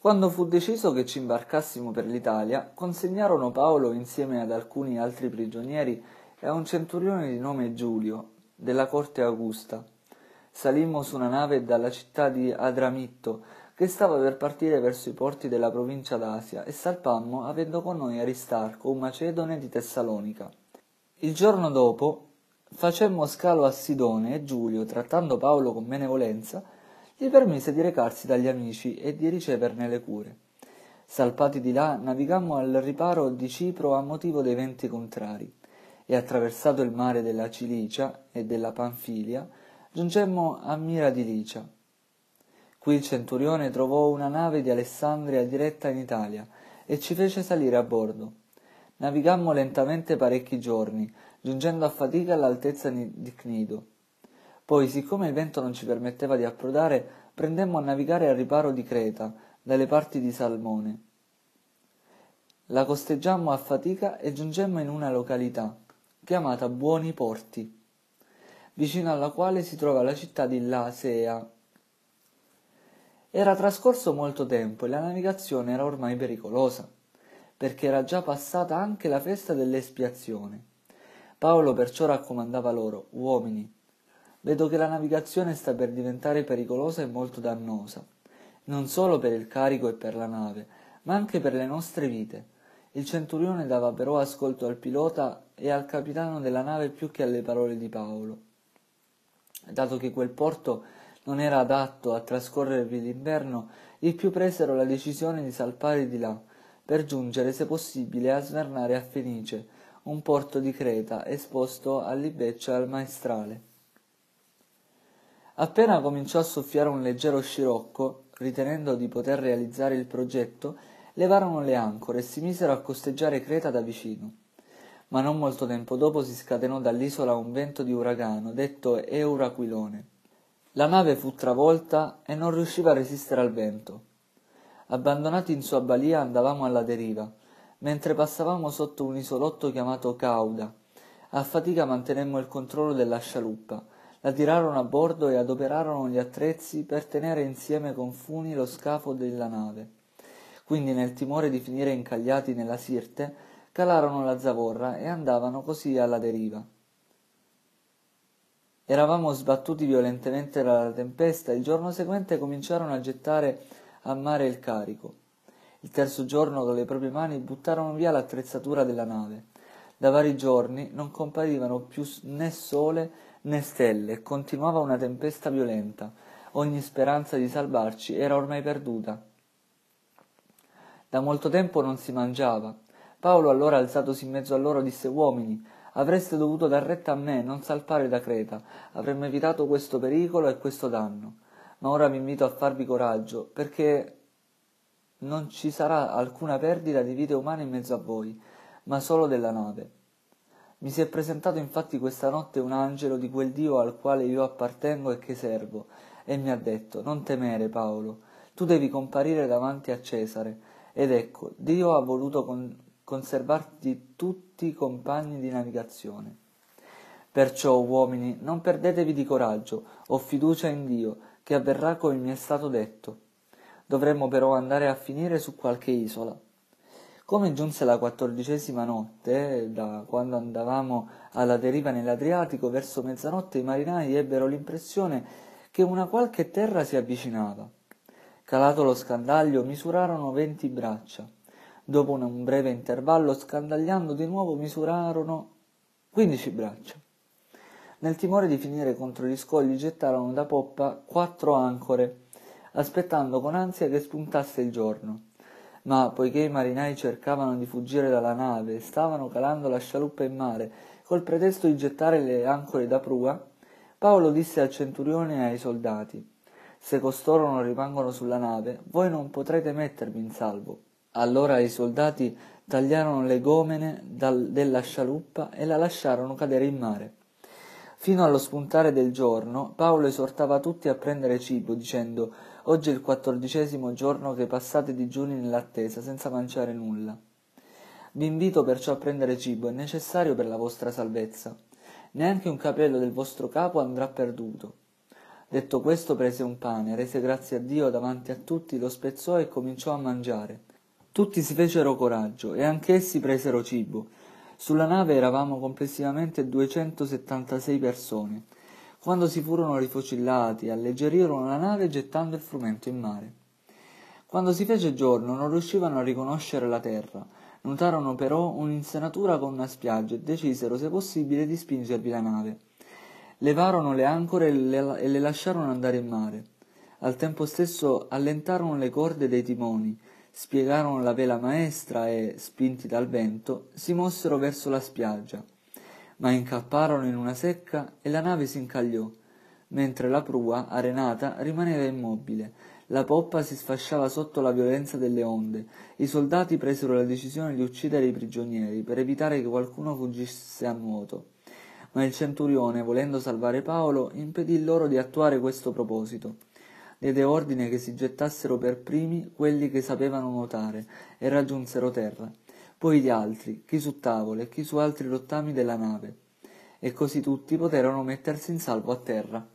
Quando fu deciso che ci imbarcassimo per l'Italia, consegnarono Paolo insieme ad alcuni altri prigionieri e a un centurione di nome Giulio, della corte Augusta. Salimmo su una nave dalla città di Adramitto, che stava per partire verso i porti della provincia d'Asia, e salpammo avendo con noi Aristarco, un macedone di Tessalonica. Il giorno dopo facemmo scalo a Sidone e Giulio, trattando Paolo con benevolenza, gli permise di recarsi dagli amici e di riceverne le cure. Salpati di là, navigammo al riparo di Cipro a motivo dei venti contrari, e attraversato il mare della Cilicia e della Panfilia, giungemmo a Mira di Licia. Qui il centurione trovò una nave di Alessandria diretta in Italia e ci fece salire a bordo. Navigammo lentamente parecchi giorni, giungendo a fatica all'altezza di Cnido. Poi, siccome il vento non ci permetteva di approdare, prendemmo a navigare al riparo di Creta, dalle parti di Salmone. La costeggiammo a fatica e giungemmo in una località, chiamata Buoni Porti, vicino alla quale si trova la città di Lasea. Era trascorso molto tempo e la navigazione era ormai pericolosa, perché era già passata anche la festa dell'espiazione. Paolo perciò raccomandava loro, uomini, vedo che la navigazione sta per diventare pericolosa e molto dannosa, non solo per il carico e per la nave, ma anche per le nostre vite. Il centurione dava però ascolto al pilota e al capitano della nave più che alle parole di Paolo. Dato che quel porto non era adatto a trascorrervi l'inverno, i più presero la decisione di salpare di là, per giungere, se possibile, a svernare a Fenice, un porto di Creta esposto all'Ibeccia e al maestrale. Appena cominciò a soffiare un leggero scirocco, ritenendo di poter realizzare il progetto, levarono le ancore e si misero a costeggiare Creta da vicino. Ma non molto tempo dopo si scatenò dall'isola un vento di uragano, detto Euraquilone. La nave fu travolta e non riusciva a resistere al vento. Abbandonati in sua balia andavamo alla deriva, mentre passavamo sotto un isolotto chiamato Cauda. A fatica mantenemmo il controllo della scialuppa, la tirarono a bordo e adoperarono gli attrezzi per tenere insieme con funi lo scafo della nave. Quindi, nel timore di finire incagliati nella Sirte, calarono la zavorra e andavano così alla deriva. Eravamo sbattuti violentemente dalla tempesta e il giorno seguente cominciarono a gettare a mare il carico. Il terzo giorno con le proprie mani buttarono via l'attrezzatura della nave. Da vari giorni non comparivano più né sole né stelle continuava una tempesta violenta. Ogni speranza di salvarci era ormai perduta. Da molto tempo non si mangiava. Paolo allora alzatosi in mezzo a loro disse Uomini, avreste dovuto dar retta a me, non salpare da Creta, avremmo evitato questo pericolo e questo danno. Ma ora vi invito a farvi coraggio, perché non ci sarà alcuna perdita di vite umane in mezzo a voi, ma solo della nave. Mi si è presentato infatti questa notte un angelo di quel Dio al quale io appartengo e che servo, e mi ha detto, non temere Paolo, tu devi comparire davanti a Cesare, ed ecco, Dio ha voluto con- conservarti tutti compagni di navigazione. Perciò, uomini, non perdetevi di coraggio, ho fiducia in Dio, che avverrà come mi è stato detto. Dovremmo però andare a finire su qualche isola. Come giunse la quattordicesima notte, da quando andavamo alla deriva nell'Adriatico, verso mezzanotte i marinai ebbero l'impressione che una qualche terra si avvicinava. Calato lo scandaglio, misurarono venti braccia. Dopo un breve intervallo, scandagliando di nuovo, misurarono quindici braccia. Nel timore di finire contro gli scogli, gettarono da poppa quattro ancore, aspettando con ansia che spuntasse il giorno ma poiché i marinai cercavano di fuggire dalla nave e stavano calando la scialuppa in mare col pretesto di gettare le ancore da prua, Paolo disse al centurione e ai soldati Se costoro non rimangono sulla nave, voi non potrete mettervi in salvo. Allora i soldati tagliarono le gomene dal, della scialuppa e la lasciarono cadere in mare. Fino allo spuntare del giorno, Paolo esortava tutti a prendere cibo, dicendo Oggi è il quattordicesimo giorno che passate digiuni nell'attesa, senza mangiare nulla. Vi invito perciò a prendere cibo, è necessario per la vostra salvezza. Neanche un capello del vostro capo andrà perduto. Detto questo prese un pane, rese grazie a Dio davanti a tutti, lo spezzò e cominciò a mangiare. Tutti si fecero coraggio e anch'essi presero cibo. Sulla nave eravamo complessivamente 276 persone. Quando si furono rifocillati, alleggerirono la nave gettando il frumento in mare. Quando si fece giorno non riuscivano a riconoscere la terra, notarono però un'insenatura con una spiaggia e decisero se possibile di spingervi la nave. Levarono le ancore e le, lasciarono andare in mare. Al tempo stesso allentarono le corde dei timoni, spiegarono la vela maestra e, spinti dal vento, si mossero verso la spiaggia. Ma incapparono in una secca e la nave si incagliò, mentre la prua, arenata, rimaneva immobile. La poppa si sfasciava sotto la violenza delle onde. I soldati presero la decisione di uccidere i prigionieri per evitare che qualcuno fuggisse a nuoto ma il centurione, volendo salvare Paolo, impedì loro di attuare questo proposito. Diede ordine che si gettassero per primi quelli che sapevano nuotare e raggiunsero terra, poi gli altri, chi su tavole, chi su altri rottami della nave, e così tutti poterono mettersi in salvo a terra.